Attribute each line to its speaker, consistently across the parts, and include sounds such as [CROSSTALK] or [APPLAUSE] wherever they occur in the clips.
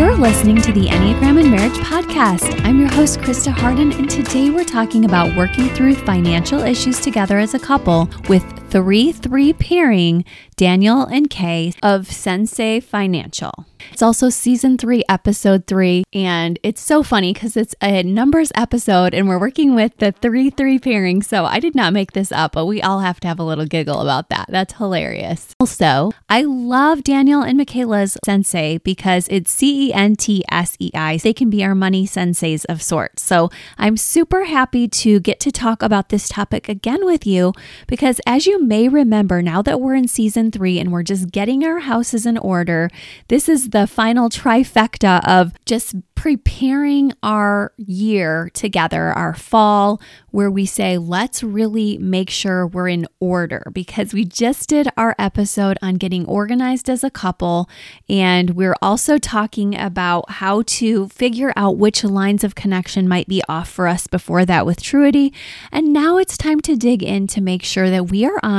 Speaker 1: You're listening to the Enneagram and Marriage Podcast. I'm your host, Christa Hardin, and today we're talking about working through financial issues together as a couple with 3 3 pairing Daniel and Kay of Centsei Financial. It's also season three, episode three. And it's so funny because it's a numbers episode and we're working with the 3 3 pairing. So I did not make this up, but we all have to have a little giggle about that. That's hilarious. Also, I love Daniel and Michaela's Centsei because it's C E N T S E I. They can be our money senseis of sorts. So I'm super happy to get to talk about this topic again with you because as you may remember, now that we're in season three and we're just getting our houses in order, this is the final trifecta of just preparing our year together, our fall, where we say, let's really make sure we're in order because we just did our episode on getting organized as a couple. And we're also talking about how to figure out which lines of connection might be off for us before that with Truity. And now it's time to dig in to make sure that we are on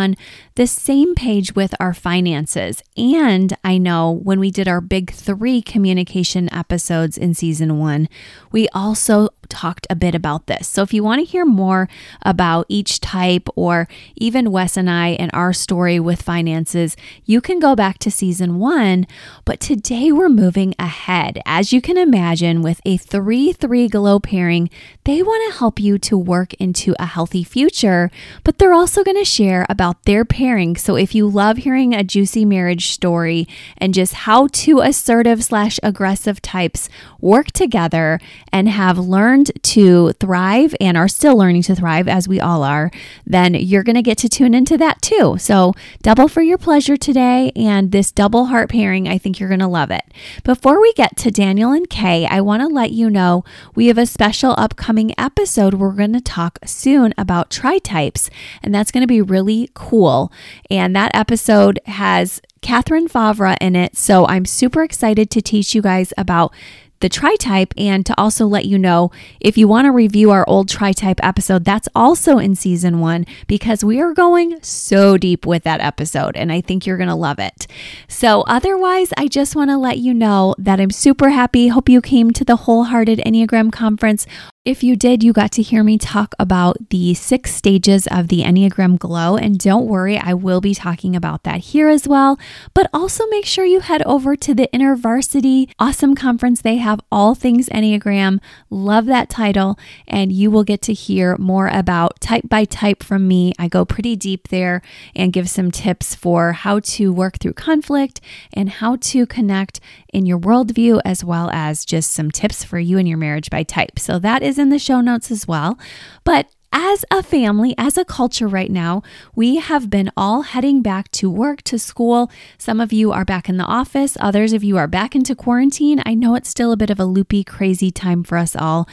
Speaker 1: the same page with our finances. And I know when we did our big three communication episodes in season one, we also talked a bit about this. So if you want to hear more about each type or even Wes and I and our story with finances, you can go back to season one. But today we're moving ahead. As you can imagine, with a 3 3 glow pairing, they want to help you to work into a healthy future, but they're also going to share about their pairing. So if you love hearing a juicy marriage story and just how two assertive slash aggressive types work together and have learned to thrive and are still learning to thrive, as we all are, then you're going to get to tune into that too. So, double for your pleasure today. And this double heart pairing, I think you're going to love it. Before we get to Daniel and Kay, I want to let you know we have a special upcoming episode. We're going to talk soon about tri types, and that's going to be really cool. And that episode has Katherine Fauvre in it. So I'm super excited to teach you guys about the tri type and to also let you know if you want to review our old tri type episode, that's also in season one because we are going so deep with that episode and I think you're going to love it. So, otherwise, I just want to let you know that I'm super happy. Hope you came to the Wholehearted Enneagram Conference. If you did, you got to hear me talk about the six stages of the Enneagram Glow. And don't worry, I will be talking about that here as well. But also make sure you head over to the Inner Varsity awesome conference. They have all things Enneagram. Love that title. And you will get to hear more about type by type from me. I go pretty deep there and give some tips for how to work through conflict and how to connect in your worldview, as well as just some tips for you and your marriage by type. So that is in the show notes as well. But as a family, as a culture right now, we have been all heading back to work, to school. Some of you are back in the office, others of you are back into quarantine. I know it's still a bit of a loopy, crazy time for us all.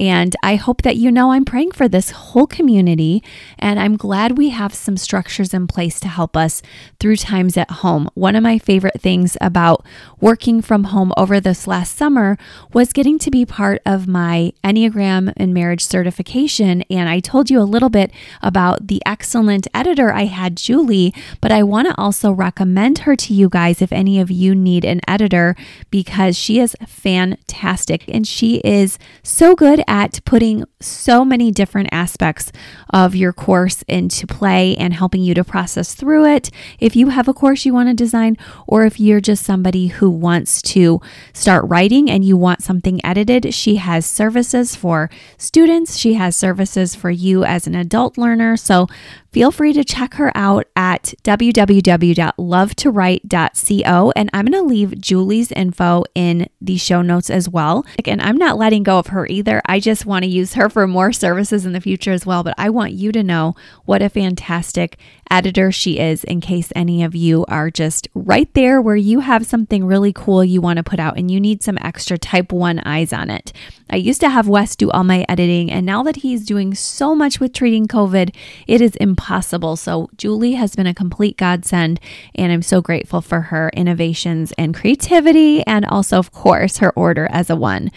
Speaker 1: And I hope that you know I'm praying for this whole community. And I'm glad we have some structures in place to help us through times at home. One of my favorite things about working from home over this last summer was getting to be part of my Enneagram and marriage certification. And I told you a little bit about the excellent editor I had, Julie, but I want to also recommend her to you guys if any of you need an editor because she is fantastic and she is so good at putting so many different aspects of your course into play and helping you to process through it. If you have a course you want to design, or if you're just somebody who wants to start writing and you want something edited, she has services for students, she has services for you as an adult learner. So feel free to check her out at www.lovetowrite.co. And I'm going to leave Julie's info in the show notes as well. And I'm not letting go of her either. I just want to use her for more services in the future as well. But I want you to know what a fantastic editor she is in case any of you are just right there where you have something really cool you want to put out and you need some extra type 1 eyes on it. I used to have Wes do all my editing, and now that he's doing so much with treating COVID, it is impossible. So, Julie has been a complete godsend, and I'm so grateful for her innovations and creativity, and also, of course, her order as a one.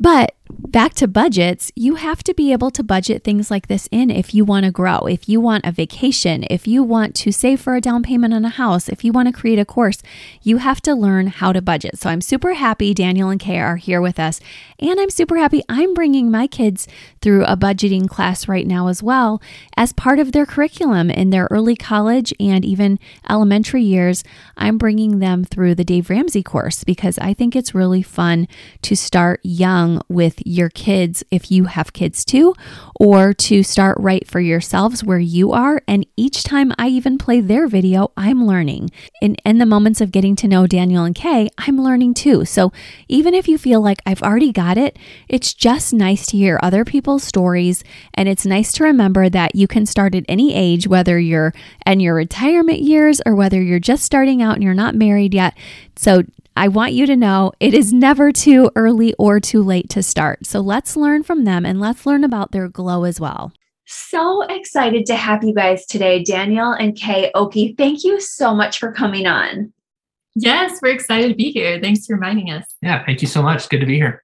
Speaker 1: But
Speaker 2: back to budgets, you have to be able to budget things like this in if you want to grow, if you want a vacation, if you want to save for a down payment on a house, if you want to create a course, you have to learn how to budget. So I'm super happy Daniel and Kay are here with us. And I'm super happy I'm bringing my kids through a budgeting class right now as well as part of their curriculum in their early college and even elementary years. I'm bringing them through the Dave Ramsey course because I think it's really fun to start young with your kids if you have kids too, or to start right for yourselves where you are. And each time I even play their video, I'm learning. In, in the moments of getting to know Daniel and Kay, I'm learning too. So even if you feel like I've already got it, it's just nice to hear other people's stories. And it's nice to remember that you can start at any age, whether you're in your retirement years or whether you're just starting out and you're not married yet. So I want you to know it is never too early or too late to start. So let's learn from them and let's learn about their glow as well. So excited to have you guys today, Daniel and Kay Oki. Thank you so much for coming on.
Speaker 3: Yes, we're excited to be here. Thanks for inviting us.
Speaker 4: Yeah, thank you so much. Good to be here.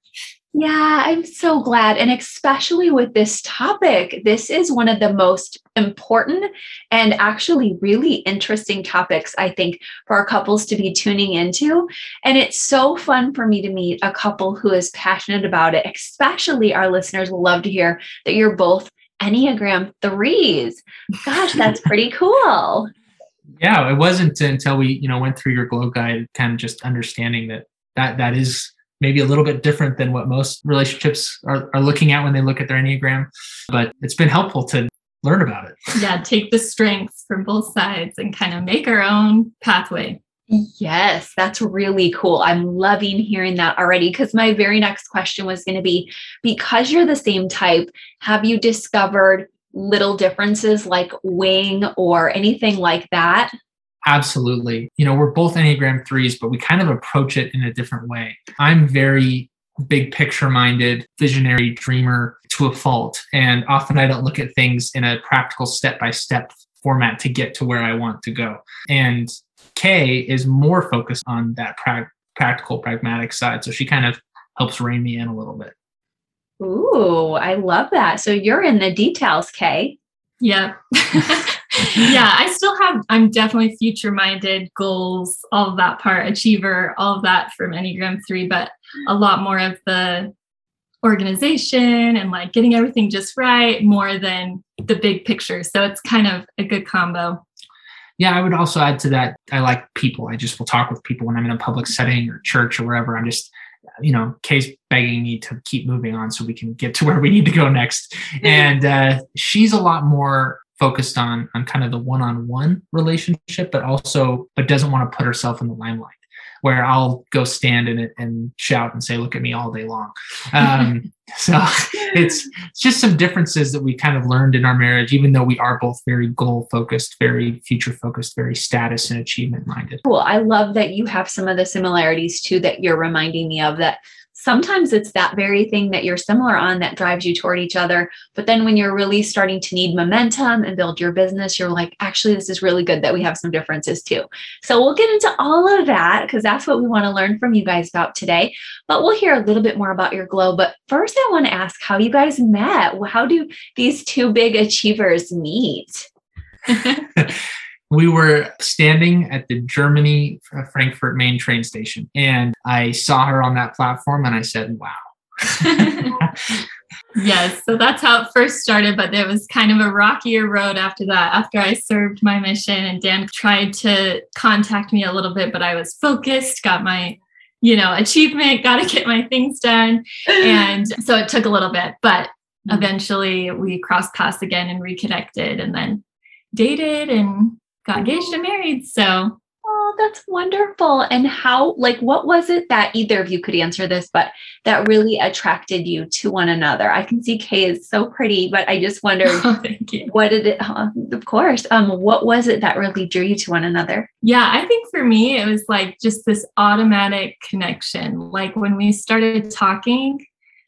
Speaker 2: Yeah, I'm so glad. And especially with this topic, this is one of the most important and actually really interesting topics, I think, for our couples to be tuning into. And it's so fun for me to meet a couple who is passionate about it, especially our listeners will love to hear that you're both Enneagram threes. Gosh, that's [LAUGHS] pretty cool.
Speaker 4: Yeah, it wasn't until we, you know, went through your glow guide, kind of just understanding that that that is maybe a little bit different than what most relationships are, are looking at when they look at their Enneagram. But it's been helpful to learn about it. [LAUGHS]
Speaker 3: Yeah, take the strengths from both sides and kind of make our own pathway.
Speaker 2: Yes, that's really cool. I'm loving hearing that already because my very next question was going to be because you're the same type, have you discovered little differences like wing or anything like that?
Speaker 4: Absolutely. You know, we're both Enneagram threes, but we kind of approach it in a different way. I'm very big picture minded, visionary dreamer to a fault. And often I don't look at things in a practical step by step format to get to where I want to go. And Kay is more focused on that pra- practical, pragmatic side. So she kind of helps rein me in a little bit.
Speaker 2: Ooh, I love that. So you're in the details, Kay.
Speaker 3: Yeah. [LAUGHS] yeah, I still have, I'm definitely future minded, goals, all of that part, achiever, all of that from Enneagram 3, but a lot more of the organization and like getting everything just right more than the big picture. So it's kind of a good combo.
Speaker 4: Yeah, I would also add to that. I like people. I just will talk with people when I'm in a public setting or church or wherever. I'm just, you know, Kay's begging me to keep moving on so we can get to where we need to go next. [LAUGHS] And uh, she's a lot more focused on on kind of the one-on-one relationship but also but doesn't want to put herself in the limelight where i'll go stand in it and shout and say look at me all day long. Um, [LAUGHS] so it's, it's just some differences that we kind of learned in our marriage even though we are both very goal focused very future focused very status and achievement minded
Speaker 2: cool. I love that you have some of the similarities too that you're reminding me of that sometimes it's that very thing that you're similar on that drives you toward each other. But then when you're really starting to need momentum and build your business, you're like, actually, this is really good that we have some differences too. So we'll get into all of that because that's what we want to learn from you guys about today. But we'll hear a little bit more about your glow. But first, I want to ask how you guys met. How do these two big achievers meet? [LAUGHS]
Speaker 4: we were standing at the Germany uh, Frankfurt main train station and I saw her on that platform and I said, wow. [LAUGHS]
Speaker 3: yes, so that's how it first started, but there was kind of a rockier road after that. After I served my mission and Dan tried to contact me a little bit, but I was focused, got my you know, achievement, [LAUGHS] got to get my things done. And [LAUGHS] so it took a little bit, but mm-hmm. eventually we crossed paths again and reconnected and then dated and got engaged and married. So
Speaker 2: Oh, that's wonderful. And how, like, what was it that either of you could answer this, but that really attracted you to one another? I can see Kay is so pretty, but I just [LAUGHS] wondered, oh, what did it, uh, of course, um, what was it that really drew you to one another?
Speaker 3: Yeah, I think for me, it was like just this automatic connection. Like when we started talking,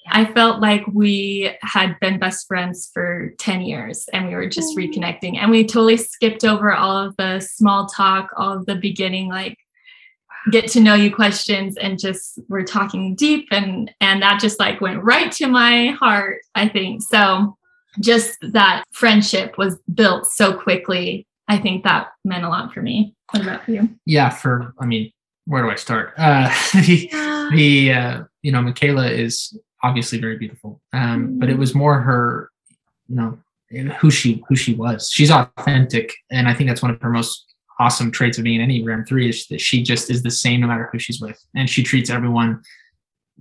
Speaker 3: I felt like we had been best friends for 10 years and we were just reconnecting. And we totally skipped over all of the small talk, all of the beginning, like get to know you questions and just we're talking deep and and that just like went right to my heart i think. So just that friendship was built so quickly i think that meant a lot for me. What about for you?
Speaker 4: Yeah for i mean where do i start? Uh [LAUGHS] the,
Speaker 3: yeah.
Speaker 4: the uh you know michaela is obviously very beautiful um mm-hmm. but it was more her you know who she who she was she's authentic and i think that's one of her most awesome traits of being Enneagram 3 is that she just is the same no matter who she's with. And she treats everyone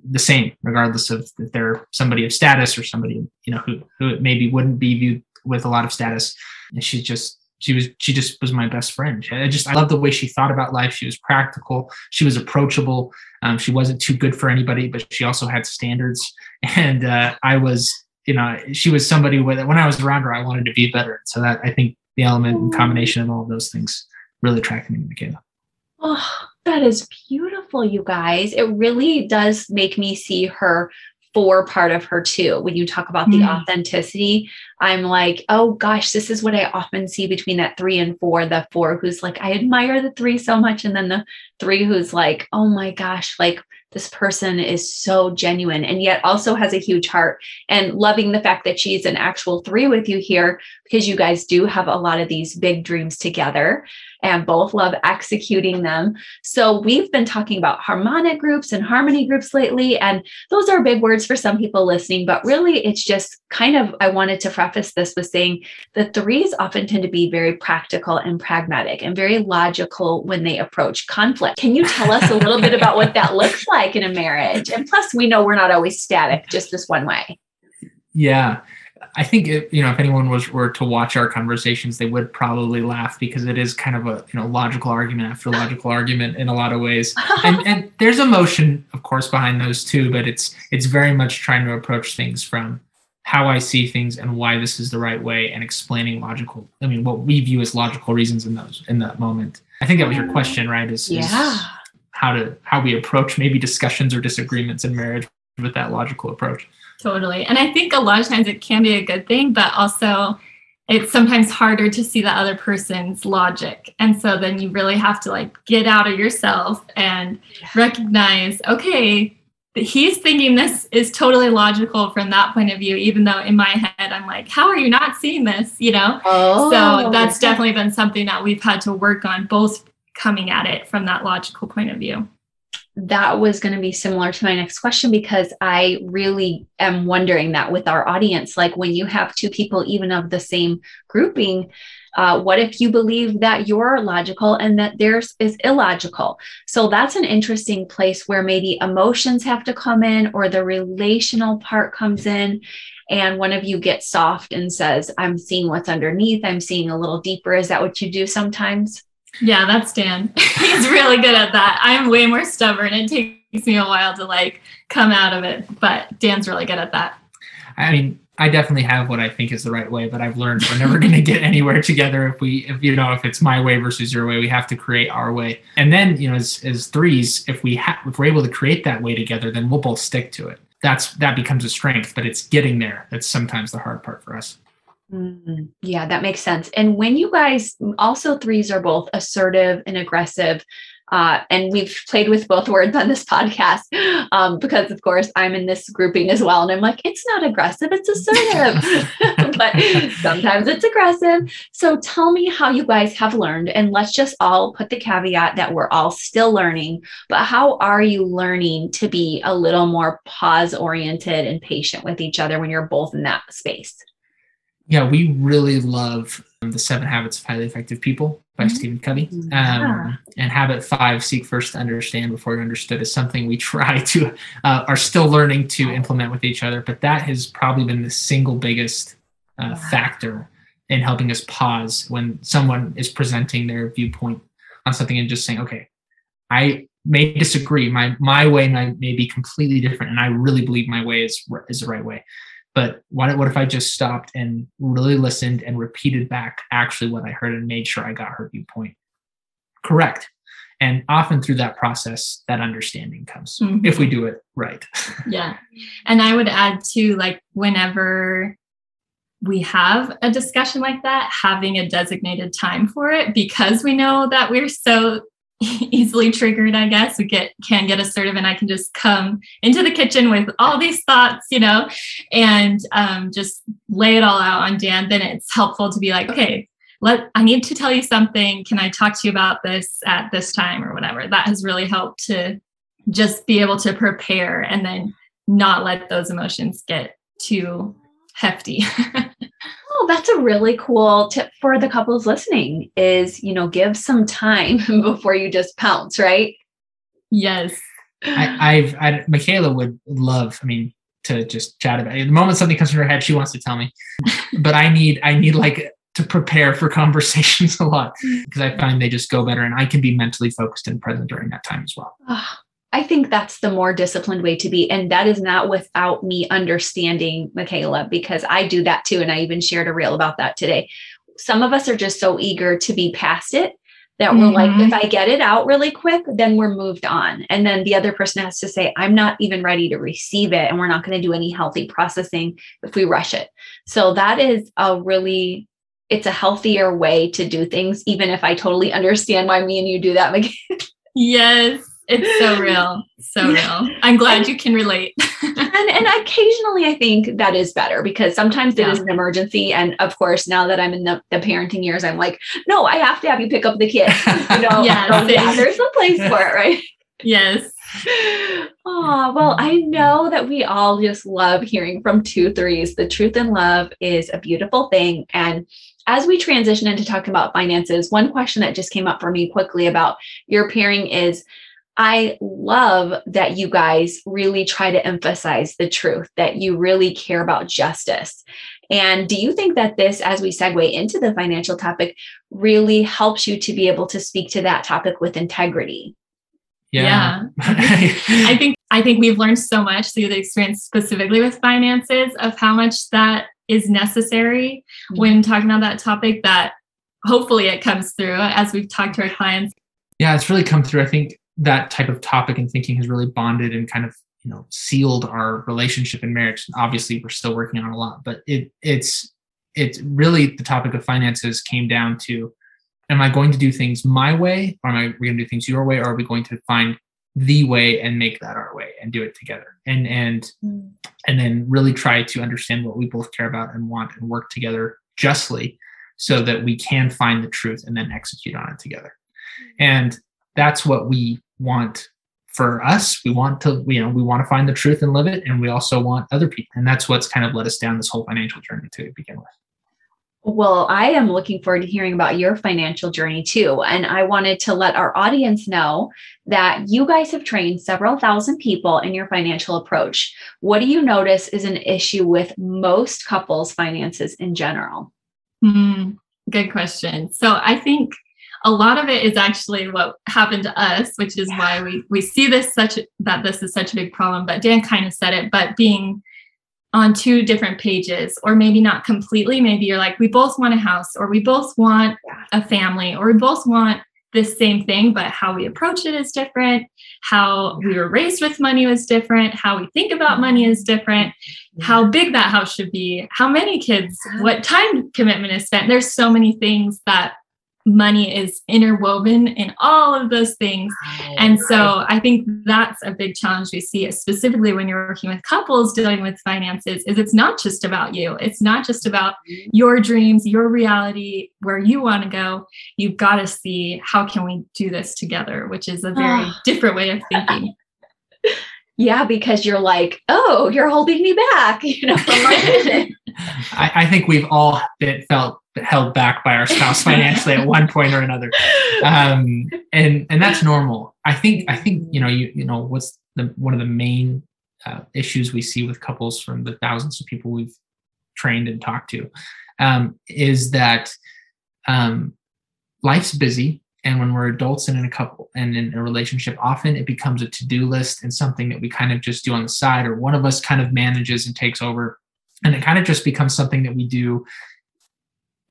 Speaker 4: the same, regardless of if they're somebody of status or somebody, you know, who, who maybe wouldn't be viewed with a lot of status. And she just, she was, she just was my best friend. I just, I love the way she thought about life. She was practical. She was approachable. Um, she wasn't too good for anybody, but she also had standards. [LAUGHS] And uh, I was, you know, she was somebody with, when I was around her, I wanted to be better. So that I think the element and combination of all of those things really attracted me to Michaela.
Speaker 2: Oh, that is beautiful, you guys. It really does make me see her four part of her too. When you talk about the mm. authenticity, I'm like, oh gosh, this is what I often see between that three and four. The four who's like, I admire the three so much. And then the three who's like, oh my gosh, like this person is so genuine and yet also has a huge heart and loving the fact that she's an actual three with you here because you guys do have a lot of these big dreams together and both love executing them. So we've been talking about harmonic groups and harmony groups lately and those are big words for some people listening but really it's just kind of I wanted to preface this with saying the threes often tend to be very practical and pragmatic and very logical when they approach conflict. Can you tell us a little bit about what that looks like? in a marriage. And plus, we know we're not always static, just this one way.
Speaker 4: Yeah. I think it, you know if anyone was were to watch our conversations, they would probably laugh because it is kind of a you know logical argument after logical argument in a lot of ways, [LAUGHS] and, and there's emotion of course behind those too, but it's it's very much trying to approach things from how I see things and why this is the right way, and explaining logical. I mean, what we view as logical reasons in those in that moment. I think that was your mm. question, right? Is,
Speaker 2: yeah.
Speaker 4: Is, how to how we approach maybe discussions or disagreements in marriage with that logical approach.
Speaker 3: Totally. And i think a lot of times it can be a good thing but also it's sometimes harder to see the other person's logic. And so then you really have to like get out of yourself and recognize okay he's thinking this is totally logical from that point of view even though in my head i'm like how are you not seeing this? You know? Oh. so that's definitely been something that we've had to work on both coming at it from that logical point of view
Speaker 2: that was going to be similar to my next question because I really am wondering that with our audience, like when you have two people, even of the same grouping, uh, what if you believe that you're logical and that theirs is illogical? So that's an interesting place where maybe emotions have to come in or the relational part comes in. And one of you gets soft and says, I'm seeing what's underneath. I'm seeing a little deeper. Is that what you do sometimes?
Speaker 3: Yeah, that's Dan. [LAUGHS] He's really good at that. I'm way more stubborn. It takes me a while to like come out of it, but Dan's really good at that.
Speaker 4: I mean, I definitely have what I think is the right way, but I've learned we're never [LAUGHS] going to get anywhere together if we, if you know, if it's my way versus your way, we have to create our way. And then, you know, as, as threes, if we have, if we're able to create that way together, then we'll both stick to it. That's that becomes a strength, but it's getting there that's sometimes the hard part for us.
Speaker 2: Mm, yeah, that makes sense. And when you guys also threes are both assertive and aggressive, uh, and we've played with both [LAUGHS] words on this podcast um, because, of course, I'm in this grouping as well. And I'm like, it's not aggressive, it's [LAUGHS] assertive. [LAUGHS] but sometimes it's aggressive. So tell me how you guys have learned. And let's just all put the caveat that we're all still learning. But how are you learning to be a little more pause oriented and patient with each other when you're both in that space?
Speaker 4: Yeah, we really love The Seven Habits of Highly Effective People by mm-hmm. Stephen Covey. Um, And Habit Five, Seek First to Understand Before You're Understood, is something we [LAUGHS] try to, uh, are still learning to implement with each other. But that has probably been the single biggest uh, factor in helping us pause when someone is presenting their viewpoint on something and just saying, okay, I may disagree. My my way may, may be completely different, and I really believe my way is is the right way. But what, what if I just stopped and really listened and repeated back actually what I heard and made sure I got her viewpoint correct? And often through that process, that understanding comes mm-hmm. if we do it right. [LAUGHS]
Speaker 3: yeah. And I would add to like whenever we have a discussion like that, having a designated time for it because we know that we're so [LAUGHS] easily triggered, I guess, we get can get assertive and I can just come into the kitchen with all these thoughts, you know, and um, just lay it all out on Dan, then it's helpful to be like, okay, let I need to tell you something. Can I talk to you about this at this time or whatever? That has really helped to just be able to prepare and then not let those emotions get too hefty. [LAUGHS]
Speaker 2: oh, that's a really cool tip for the couples listening is, you know, give some time [LAUGHS] before you just pounce, right?
Speaker 3: Yes.
Speaker 4: I, I've, I, Michaela would love, I mean, to just chat about it. The moment something comes to her head, she wants to tell me, [LAUGHS] but I need, I need like to prepare for [LAUGHS] conversations a lot mm. because I find they just go better and I can be mentally focused and present during that time as well.
Speaker 2: Ah, I think that's the more disciplined way to be. And that is not without me understanding Michaela, because I do that too. And I even shared a reel about that today. Some of us are just so eager to be past it that we're mm-hmm. like, if I get it out really quick, then we're moved on. And then the other person has to say, I'm not even ready to receive it. And we're not going to do any healthy processing if we rush it. So that is a really it's a healthier way to do things, even if I totally understand why me and you do that. Michaela.
Speaker 3: Yes, it's so [LAUGHS] real. So real. I'm glad you can relate. [LAUGHS]
Speaker 2: and and occasionally I think that is better because sometimes it yeah. is an emergency. And of course, now that I'm in the, the, parenting years, I'm like, no, I have to have you pick up the kid. You [LAUGHS] know, yeah, yeah there's a place for it, right?
Speaker 3: Yes.
Speaker 2: Oh, well, I know that we all just love hearing from two threes. The truth and love is a beautiful thing. And as we transition into talking about finances, one question that just came up for me quickly about your pairing is I love that you guys really try to emphasize the truth, that you really care about justice. And do you think that this, as we segue into the financial topic, really helps you to be able to speak to that topic with integrity?
Speaker 3: Yeah. yeah. [LAUGHS] I think I think we've learned so much through the experience specifically with finances of how much that is necessary mm-hmm. when talking about that topic that hopefully it comes through as we've talked to our clients.
Speaker 4: Yeah, it's really come through. I think that type of topic and thinking has really bonded and kind of you know sealed our relationship and marriage. Obviously, we're still working on a lot, but it it's it's really the topic of finances came down to am I going to do things my way? Or am I going to do things your way? Or are we going to find the way and make that our way and do it together? And and mm. and then really try to understand what we both care about and want and work together justly so that we can find the truth and then execute on it together. And that's what we want for us we want to you know we want to find the truth and live it and we also want other people and that's what's kind of led us down this whole financial journey to begin with
Speaker 2: well, I am looking forward to hearing about your financial journey too. And I wanted to let our audience know that you guys have trained several thousand people in your financial approach. What do you notice is an issue with most couples' finances in general?
Speaker 3: Mm, good question. So I think a lot of it is actually what happened to us, which is why we we see this such that this is such a big problem. But Dan kind of said it, but being on two different pages or maybe not completely maybe you're like we both want a house or we both want a family or we both want the same thing but how we approach it is different. How we were raised with money was different. How we think about mm-hmm. money is different. Mm-hmm. How big that house should be. How many kids what time commitment is spent. There's so many things that money is interwoven in all of those things. Right, and so right. I think that's a big challenge we see, specifically when you're working with couples dealing with finances, is it's not just about you. It's not just about mm-hmm. your dreams, your reality, where you want to go. You've got to see how can we do this together, which is a very different way of thinking. [LAUGHS]
Speaker 2: yeah, because you're like, oh, you're holding me back, [LAUGHS] you know, from my [LAUGHS]
Speaker 4: vision. I, I think we've all been, felt held back by our spouse [LAUGHS] financially at one point or another. Um, and and that's normal. I think i think you know you you know what's the one of the main uh, issues we see with couples from the thousands of people we've trained and talked to um, is that um, life's busy. And when we're adults and in a couple and in a relationship often it becomes a to-do list and something that we kind of just do on the side or one of us kind of manages and takes over. And it kind of just becomes something that we do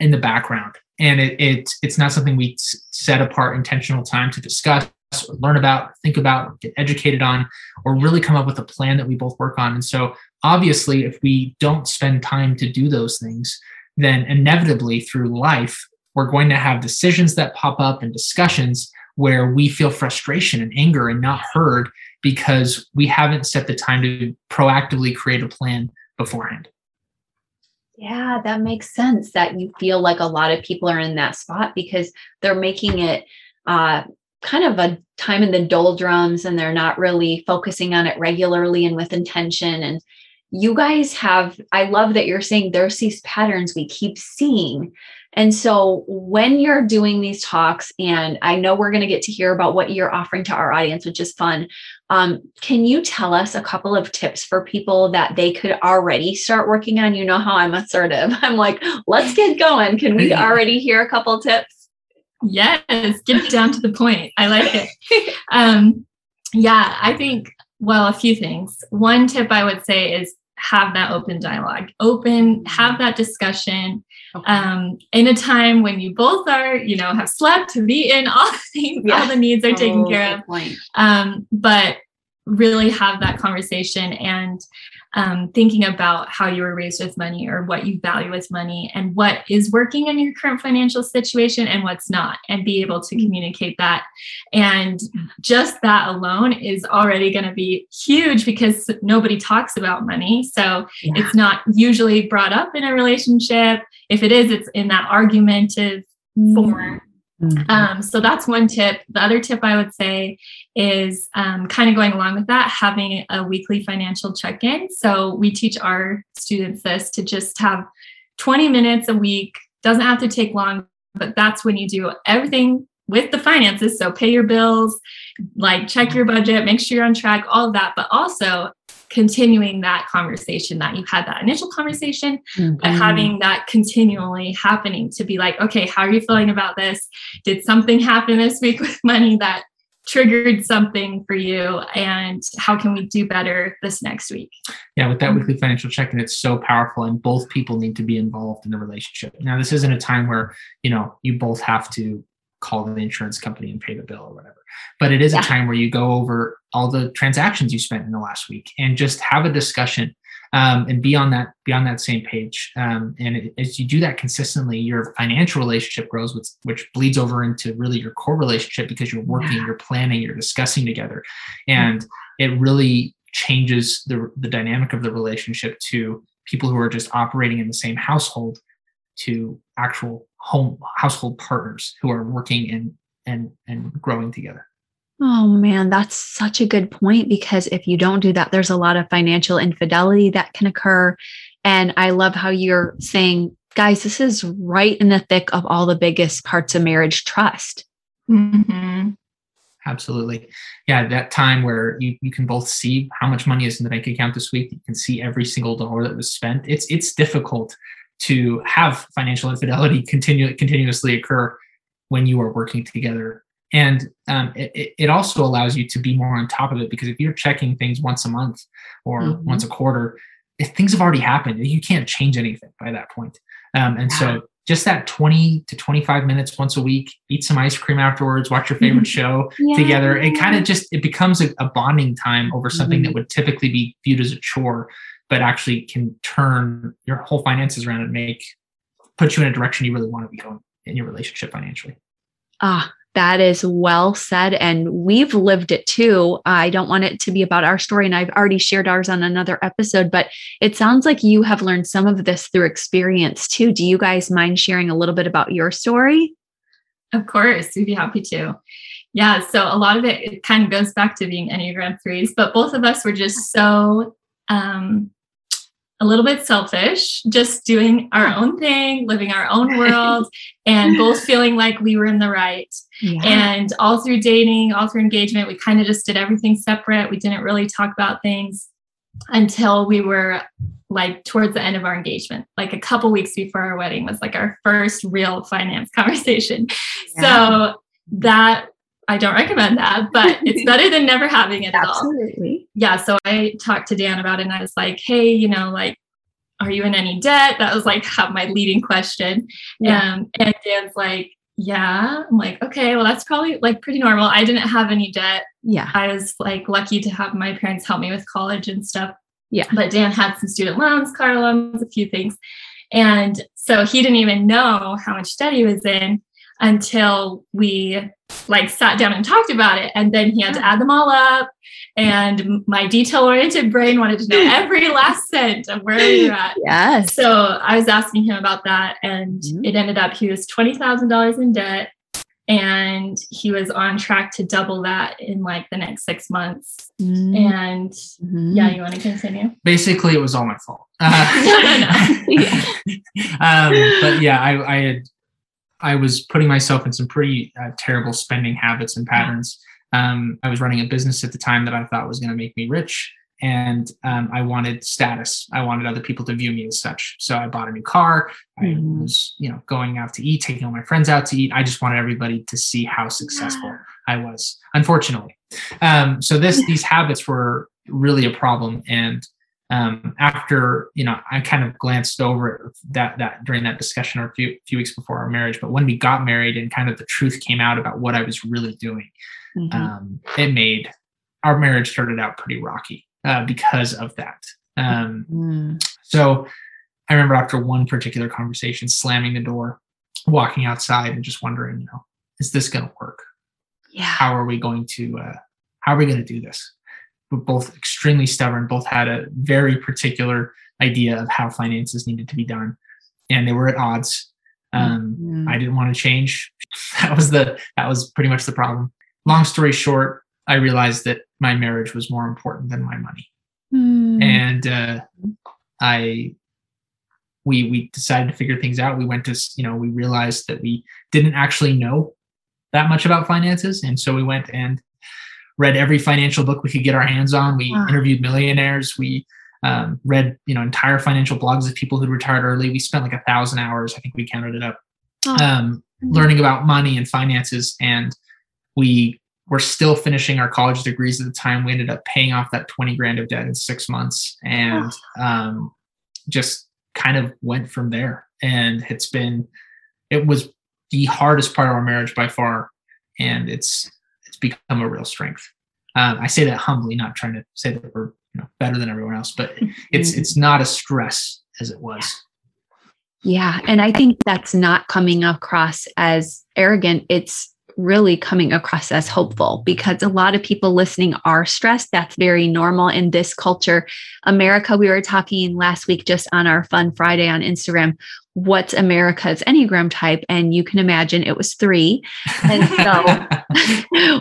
Speaker 4: in the background and it, it it's not something we set apart intentional time to discuss or learn about think about get educated on or really come up with a plan that we both work on and so obviously if we don't spend time to do those things then inevitably through life we're going to have decisions that pop up and discussions where we feel frustration and anger and not heard because we haven't set the time to proactively create a plan beforehand.
Speaker 1: Yeah, that makes sense that you feel like a lot of people are in that spot because they're making it uh, kind of a time in the doldrums and they're not really focusing on it regularly and with intention. And you guys have, I love that you're saying there's these patterns we keep seeing. And so when you're doing these talks, and I know we're going to get to hear about what you're offering to our audience, which is fun. Um, can you tell us a couple of tips for people that they could already start working on? You know how I'm assertive. [LAUGHS] I'm like, let's get going. Can we [LAUGHS] already hear a couple tips?
Speaker 3: Yes, get down to the point. I like it. [LAUGHS] Um, yeah, I think, well, a few things. One tip I would say is have that open dialogue, open, have that discussion. Okay. Um, in a time when you both are, you know, have slept, have eaten, all the things, yes. all the needs are taken oh, care of. Um, but really have that conversation and um, thinking about how you were raised with money or what you value with money and what is working in your current financial situation and what's not, and be able to communicate that. And just that alone is already going to be huge because nobody talks about money. So yeah. it's not usually brought up in a relationship. If it is, it's in that argumentative mm-hmm. form. Mm-hmm. Um, so that's one tip. The other tip I would say is um, kind of going along with that, having a weekly financial check in. So we teach our students this to just have 20 minutes a week, doesn't have to take long, but that's when you do everything with the finances. So pay your bills, like check your budget, make sure you're on track, all of that, but also continuing that conversation that you had that initial conversation mm-hmm. but having that continually happening to be like okay how are you feeling about this? Did something happen this week with money that triggered something for you? And how can we do better this next week?
Speaker 4: Yeah with that weekly financial check-in it's so powerful and both people need to be involved in the relationship. Now this isn't a time where you know you both have to call the insurance company and pay the bill or whatever but it is yeah. a time where you go over all the transactions you spent in the last week and just have a discussion um, and be on that be on that same page. Um, and it, as you do that consistently, your financial relationship grows, which which bleeds over into really your core relationship because you're working, yeah. you're planning, you're discussing together, and it really changes the the dynamic of the relationship to people who are just operating in the same household to actual home household partners who are working and and and growing together.
Speaker 1: Oh man, that's such a good point because if you don't do that, there's a lot of financial infidelity that can occur. And I love how you're saying, guys, this is right in the thick of all the biggest parts of marriage trust.
Speaker 4: Mm-hmm. Absolutely. Yeah, that time where you, you can both see how much money is in the bank account this week. You can see every single dollar that was spent. It's it's difficult to have financial infidelity continue continuously occur when you are working together and um, it, it also allows you to be more on top of it because if you're checking things once a month or mm-hmm. once a quarter if things have already happened you can't change anything by that point um, and so just that 20 to 25 minutes once a week eat some ice cream afterwards watch your favorite [LAUGHS] show yeah. together it kind of just it becomes a, a bonding time over something mm-hmm. that would typically be viewed as a chore but actually can turn your whole finances around and make put you in a direction you really want to be going in your relationship financially
Speaker 1: ah that is well said. And we've lived it too. I don't want it to be about our story. And I've already shared ours on another episode, but it sounds like you have learned some of this through experience too. Do you guys mind sharing a little bit about your story?
Speaker 3: Of course, we'd be happy to. Yeah, so a lot of it, it kind of goes back to being Enneagram threes, but both of us were just so um, a little bit selfish, just doing our own thing, living our own world, and both [LAUGHS] feeling like we were in the right. Yeah. And all through dating, all through engagement, we kind of just did everything separate. We didn't really talk about things until we were like towards the end of our engagement. Like a couple weeks before our wedding was like our first real finance [LAUGHS] conversation. Yeah. So that I don't recommend that, but it's better than never having it at all. Absolutely. Yeah. So I talked to Dan about it and I was like, hey, you know, like, are you in any debt? That was like [LAUGHS] my leading question. Yeah. Um, and Dan's like, yeah. I'm like, okay, well, that's probably like pretty normal. I didn't have any debt.
Speaker 1: Yeah.
Speaker 3: I was like lucky to have my parents help me with college and stuff.
Speaker 1: Yeah.
Speaker 3: But Dan had some student loans, car loans, a few things. And so he didn't even know how much debt he was in. Until we like sat down and talked about it. And then he had to add them all up. And my detail oriented brain wanted to know [LAUGHS] every last cent of where you're at.
Speaker 2: Yes.
Speaker 3: So I was asking him about that. And
Speaker 2: Mhm.
Speaker 3: it ended up he was $20,000 in debt. And he was on track to double that in like the next six months.
Speaker 2: Mm,
Speaker 3: And
Speaker 2: mhm.
Speaker 3: yeah, you want to continue?
Speaker 4: Basically, it was all my fault. Uh, [LAUGHS]
Speaker 3: No, no, no. [LAUGHS]
Speaker 4: um, but yeah, I, I had I was putting myself in some pretty uh, terrible spending habits and patterns. Um, I was running a business at the time that I thought was going to make me rich, and um, I wanted status. I wanted other people to view me as such. So I bought a new car. I
Speaker 2: Mhm.
Speaker 4: was, you know, going out to eat, taking all my friends out to eat. I just wanted everybody to see how successful I was. Unfortunately, um, so this these habits were really a problem, and um, after you know, I kind of glanced over that that during that discussion or a few few weeks before our marriage. But when we got married and kind of the truth came out about what I was really doing,
Speaker 2: Mhm.
Speaker 4: um, it made our marriage started out pretty rocky uh, because of that. Um,
Speaker 2: Mm.
Speaker 4: so I remember after one particular conversation, slamming the door, walking outside, and just wondering, you know, is this going to work?
Speaker 2: Yeah.
Speaker 4: How are we going to? Uh, how are we going to do this? We're both extremely stubborn. Both had a very particular idea of how finances needed to be done, and they were at odds. Um,
Speaker 2: Mm.
Speaker 4: I didn't want to change. [LAUGHS] That was the that was pretty much the problem. Long story short, I realized that my marriage was more important than my money
Speaker 2: Mm.
Speaker 4: and uh, I we we decided to figure things out. We went to you know we realized that we didn't actually know that much about finances, and so we went and read every financial book we could get our hands on. We
Speaker 2: Wow.
Speaker 4: interviewed millionaires. We um, read you know entire financial blogs of people who'd retired early. We spent like a thousand hours. I think we counted it up.
Speaker 2: Oh.
Speaker 4: Um, learning about money and finances and we were still finishing our college degrees at the time we ended up paying off that 20 grand of debt in six months and um, just kind of went from there and it's been it was the hardest part of our marriage by far and it's become a real strength um, i say that humbly not trying to say that we're you know better than everyone else but [LAUGHS] it's it's not as stress as it was
Speaker 2: Yeah. And I think that's not coming across as arrogant. It's really coming across as hopeful because a lot of people listening are stressed. That's very normal in this culture. America, we were talking last week just on our Fun Friday on Instagram. What's America's Enneagram type? And you can imagine it was three. And so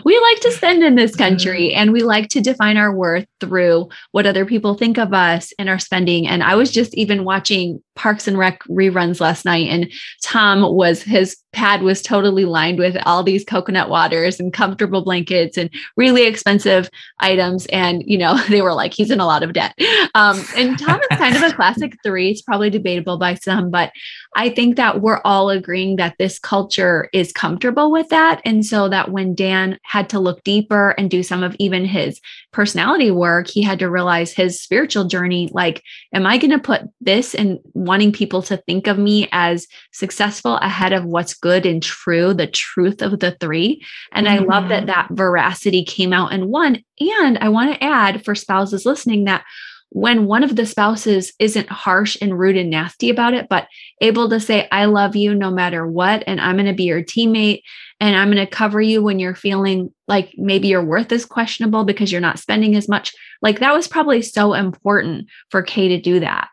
Speaker 2: [LAUGHS] we like to spend in this country mm. and we like to define our worth through what other people think of us and our spending. And I was just even watching Parks and Rec reruns last night, and Tom was his pad was totally lined with all these coconut waters and comfortable blankets and really expensive items. And, you know, [LAUGHS] they were like, he's in a lot of debt. Um, and Tom is kind of a classic [LAUGHS] three. It's probably debatable by some, but I think that we're all agreeing that this culture is comfortable with that. And so that when Dan had to look deeper and do some of even his personality work, he had to realize his spiritual journey like, am I going to put this and wanting people to think of me as successful ahead of what's good and true, the truth of the three? And I love that
Speaker 3: Mhm.
Speaker 2: that veracity came out in one. And I want to add for spouses listening that when one of the spouses isn't harsh and rude and nasty about it, but able to say, I love you no matter what, and I'm going to be your teammate, and I'm going to cover you when you're feeling like maybe your worth is questionable because you're not spending as much. Like that was probably so important for Kay to do that.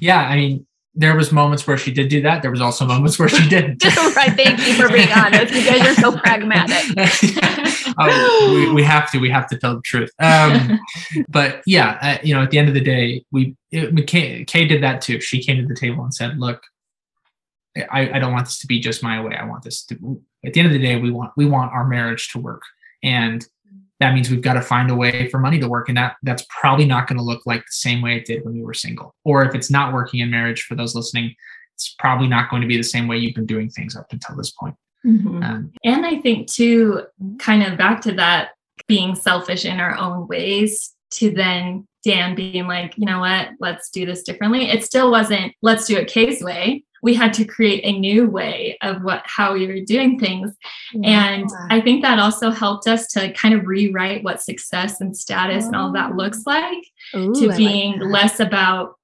Speaker 4: yeah i mean there was moments where she did do that there was also moments where she didn't [LAUGHS]
Speaker 2: right. Thank you for being honest. Because You guys are so [LAUGHS] pragmatic. [LAUGHS]
Speaker 4: oh, we, we have to we have to tell the truth. Um, [LAUGHS] but yeah uh, you know at the end of the day we it, Kay, Kay did that too. She came to the table and said look I, I don't want this to be just my way. I want this to at the end of the day we want we want our marriage to work. And that means we've got to find a way for money to work. And that that's probably not going to look like the same way it did when we were single. Or if it's not working in marriage for those listening it's probably not going to be the same way you've been doing things up until this point
Speaker 3: Mhm.
Speaker 4: um,
Speaker 3: And I think too, kind of back to that being selfish in our own ways to then Dan being like, you know what, let's do this differently. It still wasn't let's do it Kay's way. We had to create a new way of what how we were doing things. And I think that also helped us to kind of rewrite what success and status and all that looks like
Speaker 2: Ooh,
Speaker 3: to
Speaker 2: like
Speaker 3: being
Speaker 2: that.
Speaker 3: less about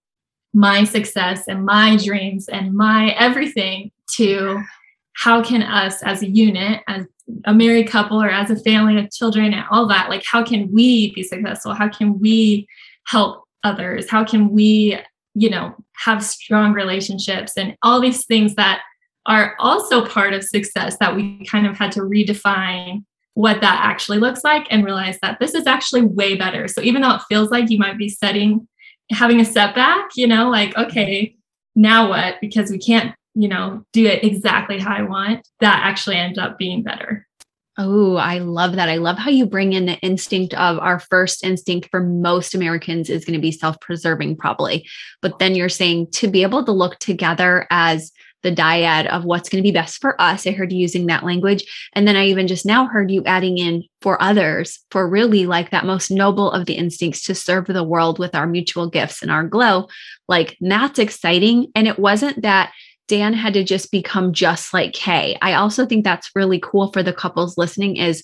Speaker 3: my success and my dreams and my everything to how can us as a unit, as a married couple or as a family with children and all that, like how can we be successful? How can we help others? How can we, you know, have strong relationships and all these things that are also part of success that we kind of had to redefine what that actually looks like and realize that this is actually way better. So even though it feels like you might be setting having a setback, you know, like okay, now what? Because we can't, you know, do it exactly how I want, that actually ends up being better.
Speaker 2: Oh, I love that. I love how you bring in the instinct of our first instinct for most Americans is going to be self preserving, probably. But then you're saying to be able to look together as the dyad of what's going to be best for us. I heard you using that language. And then I even just now heard you adding in for others, for really like that most noble of the instincts to serve the world with our mutual gifts and our glow. Like that's exciting. And it wasn't that Dan had to just become just like Kay. I also think that's really cool for the couples listening is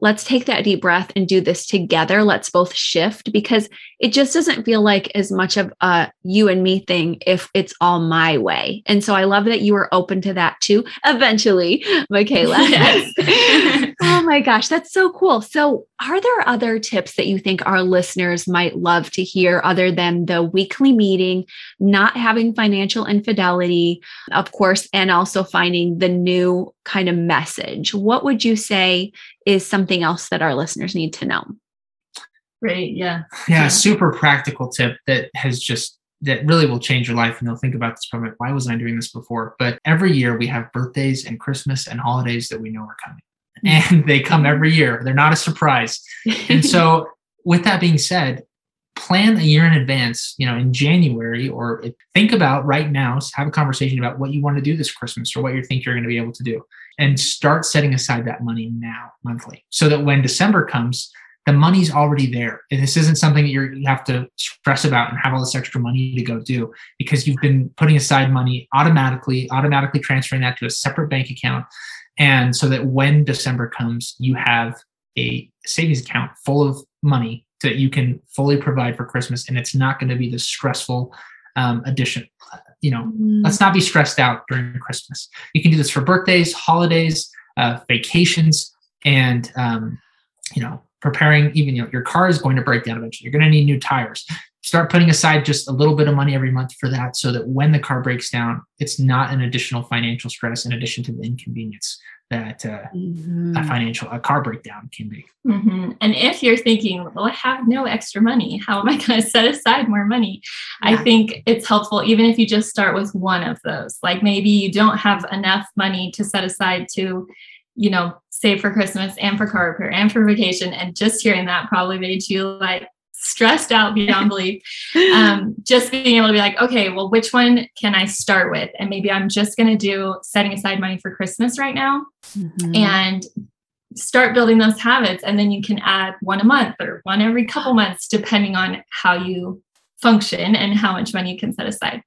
Speaker 2: let's take that deep breath and do this together. Let's both shift because it just doesn't feel like as much of a you and me thing if it's all my way. And so I love that you were open to that too. Eventually, [LAUGHS] Michaela. Yes. [LAUGHS] [LAUGHS] oh my gosh, that's so cool. So, are there other tips that you think our listeners might love to hear other than the weekly meeting, not having financial infidelity, of course, and also finding the new kind of message? What would you say is something else that our listeners need to know?
Speaker 3: Right. Yeah.
Speaker 4: Yeah. Super practical tip that has just that really will change your life and you'll think about this problem why wasn't i doing this before but every year we have birthdays and christmas and holidays that we know are coming. [LAUGHS] and they come every year they're not a surprise and so [LAUGHS] with that being said plan a year in advance you know in january or think about right now have a conversation about what you want to do this christmas or what you think you're going to be able to do and start setting aside that money now monthly so that when december comes the money's already there. And this isn't something that you have to stress about and have all this extra money to go do because you've been putting aside money automatically, automatically transferring that to a separate bank account. And so that when December comes, you have a savings account full of money that you can fully provide for Christmas. And it's not going to be this stressful um, addition. You know, mm. let's not be stressed out during Christmas. You can do this for birthdays, holidays, uh, vacations, and um, you know preparing even you know your car is going to break down eventually you're going to need new tires start putting aside just a little bit of money every month for that so that when the car breaks down it's not an additional financial stress in addition to the inconvenience that uh, mm-hmm. a financial a car breakdown can be
Speaker 3: mm-hmm. and if you're thinking well i have no extra money how am i [LAUGHS] going to set aside more money yeah. i think it's helpful even if you just start with one of those like maybe you don't have enough money to set aside to you know, save for Christmas and for car repair and for vacation. And just hearing that probably made you like stressed out beyond belief. Um, just being able to be like, okay, well, which one can I start with? And maybe I'm just going to do setting aside money for Christmas right now mm-hmm. and start building those habits. And then you can add one a month or one every couple months, depending on how you function and how much money you can set aside.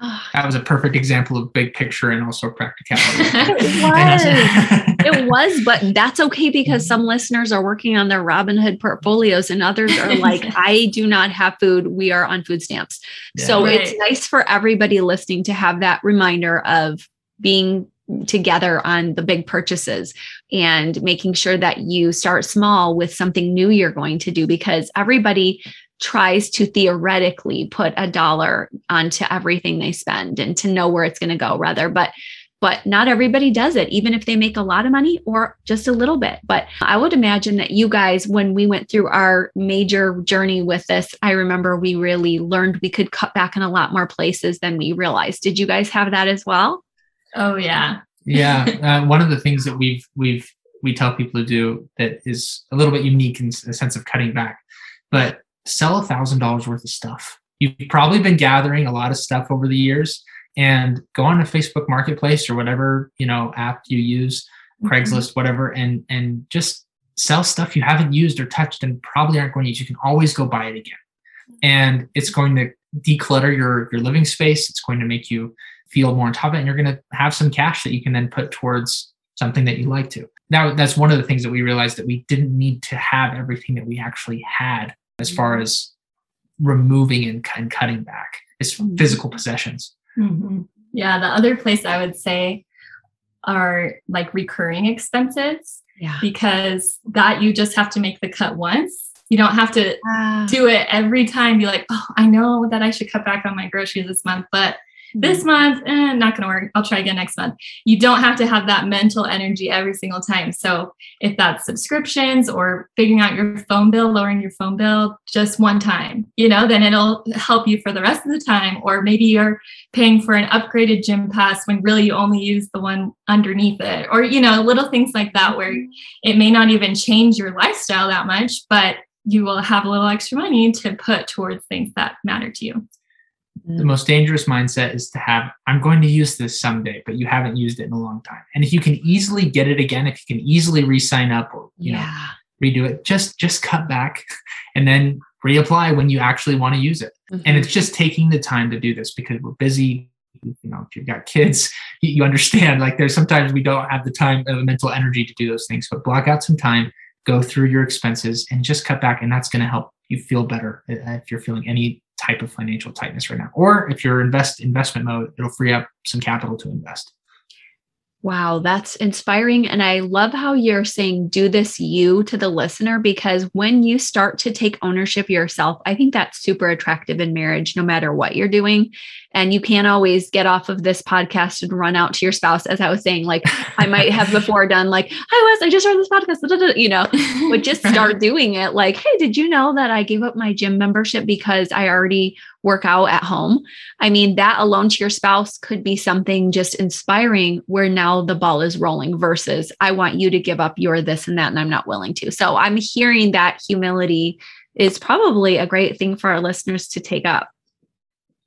Speaker 4: That was a perfect example of big picture and also practicality. [LAUGHS]
Speaker 2: it was. it was, but that's okay because mm-hmm. some listeners are working on their Robinhood portfolios and others are [LAUGHS] like, I do not have food. We are on food stamps. Yeah, so right. it's nice for everybody listening to have that reminder of being together on the big purchases and making sure that you start small with something new you're going to do because everybody tries to theoretically put a dollar onto everything they spend and to know where it's going to go rather but but not everybody does it even if they make a lot of money or just a little bit. But i would imagine that you guys when we went through our major journey with this i remember we really learned we could cut back in a lot more places than we realized. Did you guys have that as well?
Speaker 3: Oh yeah.
Speaker 4: Yeah [LAUGHS] uh, one of the things that we've we've we tell people to do that is a little bit unique in the sense of cutting back but sell a thousand dollars worth of stuff. You've probably been gathering a lot of stuff over the years and go on a Facebook marketplace or whatever, you know, app you use, mm-hmm. Craigslist, whatever, and and just sell stuff you haven't used or touched and probably aren't going to use. You can always go buy it again. And it's going to declutter your your living space. It's going to make you feel more on top of it. And you're going to have some cash that you can then put towards something that you like to. Now that's one of the things that we realized that we didn't need to have everything that we actually had as far as removing and, and cutting back is mm-hmm. physical possessions.
Speaker 3: Mm-hmm. Yeah, the other place I would say are like recurring expenses.
Speaker 2: Yeah.
Speaker 3: Because that you just have to make the cut once. You don't have to do it every time. Be like, oh, I know that I should cut back on my groceries this month, but this month, eh, not going to work. I'll try again next month. You don't have to have that mental energy every single time. So if that's subscriptions or figuring out your phone bill, lowering your phone bill just one time, you know, then it'll help you for the rest of the time. Or maybe you're paying for an upgraded gym pass when really you only use the one underneath it. Or, you know, little things like that where it may not even change your lifestyle that much, but you will have a little extra money to put towards things that matter to you
Speaker 4: the mm. most dangerous mindset is to have i'm going to use this someday but you haven't used it in a long time and if you can easily get it again if you can easily re-sign up or you yeah. know redo it just just cut back [LAUGHS] and then reapply when you actually want to use it mm-hmm. and it's just taking the time to do this because we're busy you know if you've got kids [LAUGHS] you understand like there's sometimes we don't have the time or the mental energy to do those things but block out some time go through your expenses and just cut back and that's going to help you feel better uh, if you're feeling any type of financial tightness right now. Or if you're invest investment mode, it'll free up some capital to invest.
Speaker 2: Wow, that's inspiring. And I love how you're saying do this you to the listener because when you start to take ownership yourself, I think that's super attractive in marriage, no matter what you're doing. And you can't always get off of this podcast and run out to your spouse, as I was saying. Like I might have [LAUGHS] before done, like, hi, Wes, I just heard this podcast, you know, but just [LAUGHS] start doing it. Like, hey, did you know that I gave up my gym membership because I already work out at home. I mean, that alone to your spouse could be something just inspiring where now the ball is rolling versus I want you to give up your this and that, and I'm not willing to. So I'm hearing that humility is probably a great thing for our listeners to take up.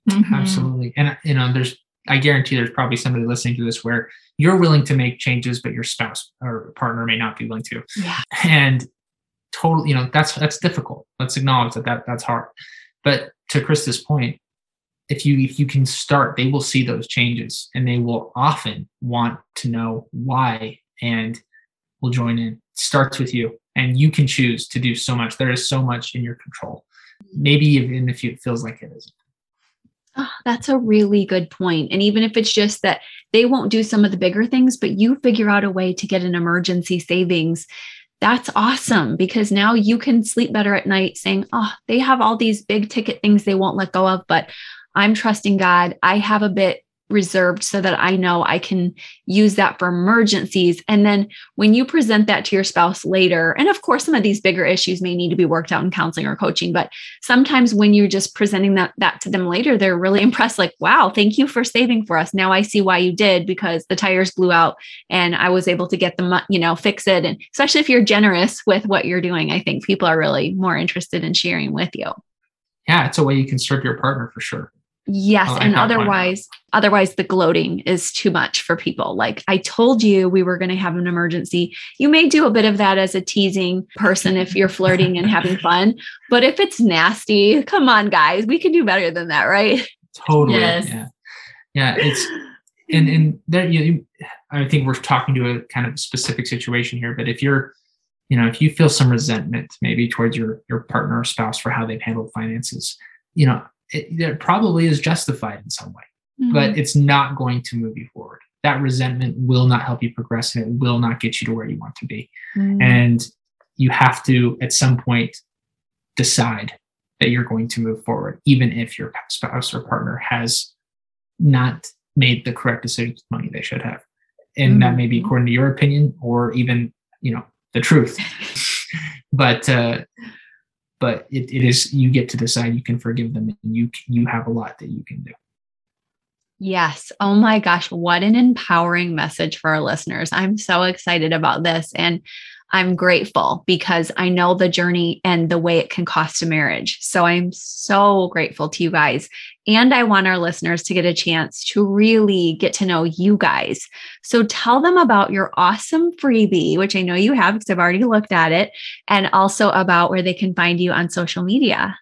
Speaker 4: Mm-hmm. Absolutely. And, you know, there's, I guarantee there's probably somebody listening to this where you're willing to make changes, but your spouse or partner may not be willing to.
Speaker 2: Yeah.
Speaker 4: And totally, you know, that's, that's difficult. Let's acknowledge that, that that's hard. But to Christa's point, if you if you can start, they will see those changes and they will often want to know why and will join in. It starts with you and you can choose to do so much. There is so much in your control. Maybe even if it feels like it isn't.
Speaker 2: Oh, ah, that's a really good point. And even if it's just that they won't do some of the bigger things, but you figure out a way to get an emergency savings that's awesome because now you can sleep better at night saying, oh, they have all these big ticket things they won't let go of, but I'm trusting God. I have a bit reserved so that I know I can use that for emergencies. And then when you present that to your spouse later, and of course, some of these bigger issues may need to be worked out in counseling or coaching, but sometimes when you're just presenting that, that to them later, they're really [LAUGHS] impressed like, wow, thank you for saving for us. Now I see why you did because the tires blew out and I was able to get them, you know, fix it. And especially if you're generous with what you're doing, I think people are really more interested in sharing with you.
Speaker 4: Yeah, it's a way you can serve your partner for sure.
Speaker 2: Yes, oh, and otherwise otherwise the gloating is too much for people. Like I told you we were going to have an emergency. You may do a bit of that as a teasing person if you're flirting and having [LAUGHS] fun, but if it's nasty, come on guys, we can do better than that, right?
Speaker 4: Totally. Yes. Yeah. Yeah, it's and and there you I think we're talking to a kind of specific situation here, but if you're you know, if you feel some resentment maybe towards your your partner or spouse for how they've handled finances, you know, it, it probably is justified in some way, mm-hmm. but it's not going to move you forward. That resentment will not help you progress and it will not get you to where you want to be. Mm-hmm. And you have to, at some point, decide that you're going to move forward, even if your spouse or partner has not made the correct decision with money they should have. And mm-hmm. that may be according to your opinion or even, you know, the truth. [LAUGHS] but uh, but it, it is you get to decide you can forgive them and you you have a lot that you can do.
Speaker 2: Yes. Oh my gosh what an empowering message for our listeners. I'm so excited about this and I'm grateful because I know the journey and the way it can cost a marriage. So I'm so grateful to you guys. And I want our listeners to get a chance to really get to know you guys. So tell them about your awesome freebie, which I know you have because I've already looked at it, and also about where they can find you on social media.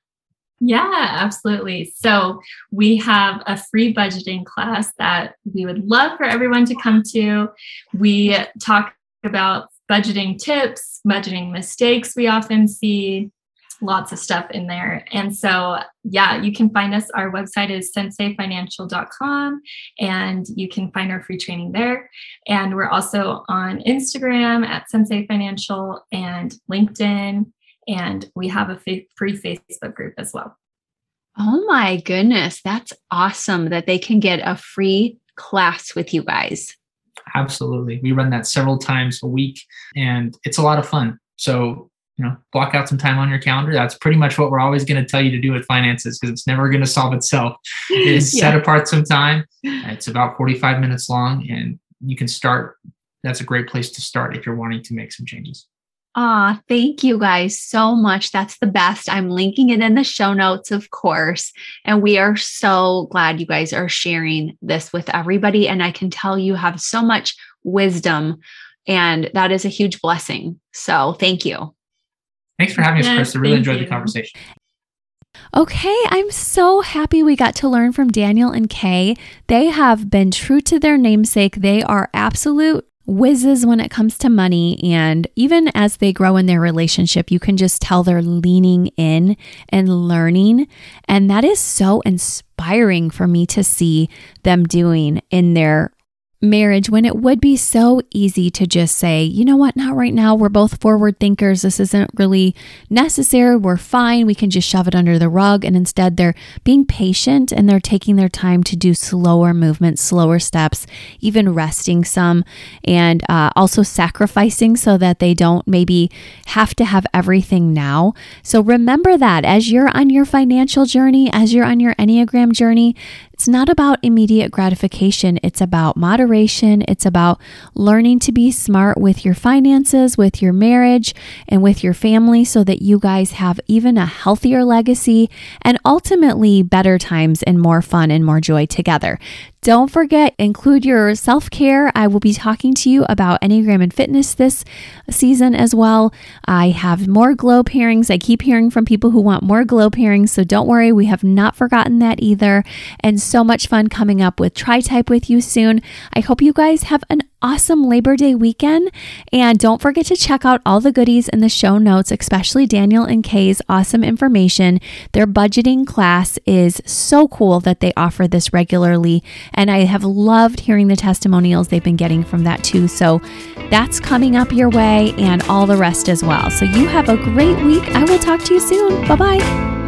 Speaker 3: Yeah, absolutely. So we have a free budgeting class that we would love for everyone to come to. We talk about budgeting tips, budgeting mistakes we often see, lots of stuff in there. And so, yeah, you can find us. Our website is centseifinancial.com and you can find our free training there. And we're also on Instagram at Centsei Financial and LinkedIn. And we have a free Facebook group as well.
Speaker 1: Oh my goodness. That's awesome that they can get a free class with you guys.
Speaker 4: Absolutely. We run that several times a week and it's a lot of fun. So you know block out some time on your calendar that's pretty much what we're always going to tell you to do with finances because it's never going to solve itself [LAUGHS] is yeah. set apart some time [LAUGHS] it's about 45 minutes long and you can start that's a great place to start if you're wanting to make some changes
Speaker 1: Ah, thank you guys so much. That's the best. I'm linking it in the show notes, of course. And we are so glad you guys are sharing this with everybody. And I can tell you have so much wisdom, and that is a huge blessing. So thank you.
Speaker 4: Thanks for having us, Chris. I really enjoyed you. the conversation.
Speaker 1: Okay, I'm so happy we got to learn from Daniel and Kay. They have been true to their namesake. They are absolute whizzes when it comes to money. And even as they grow in their relationship, you can just tell they're leaning in and learning. And that is so inspiring for me to see them doing in their marriage when it would be so easy to just say, you know what, not right now. We're both forward thinkers. This isn't really necessary. We're fine. We can just shove it under the rug. And instead, they're being patient and they're taking their time to do slower movements, slower steps, even resting some, and uh, also sacrificing so that they don't maybe have to have everything now. So remember that as you're on your financial journey, as you're on your Enneagram journey, it's not about immediate gratification, it's about moderation. It's about learning to be smart with your finances, with your marriage, and with your family so that you guys have even a healthier legacy and ultimately better times and more fun and more joy together. Don't forget, include your self care. I will be talking to you about Enneagram and fitness this season as well. I have more glow pairings. I keep hearing from people who want more glow pairings, so don't worry, we have not forgotten that either. And so much fun coming up with Tri Type with you soon. I hope you guys have an awesome Labor Day weekend. And don't forget to check out all the goodies in the show notes, especially Daniel and Kay's awesome information. Their budgeting class is so cool that they offer this regularly. And I have loved hearing the testimonials they've been getting from that too. So that's coming up your way and all the rest as well. So you have a great week. I will talk to you soon. Bye bye.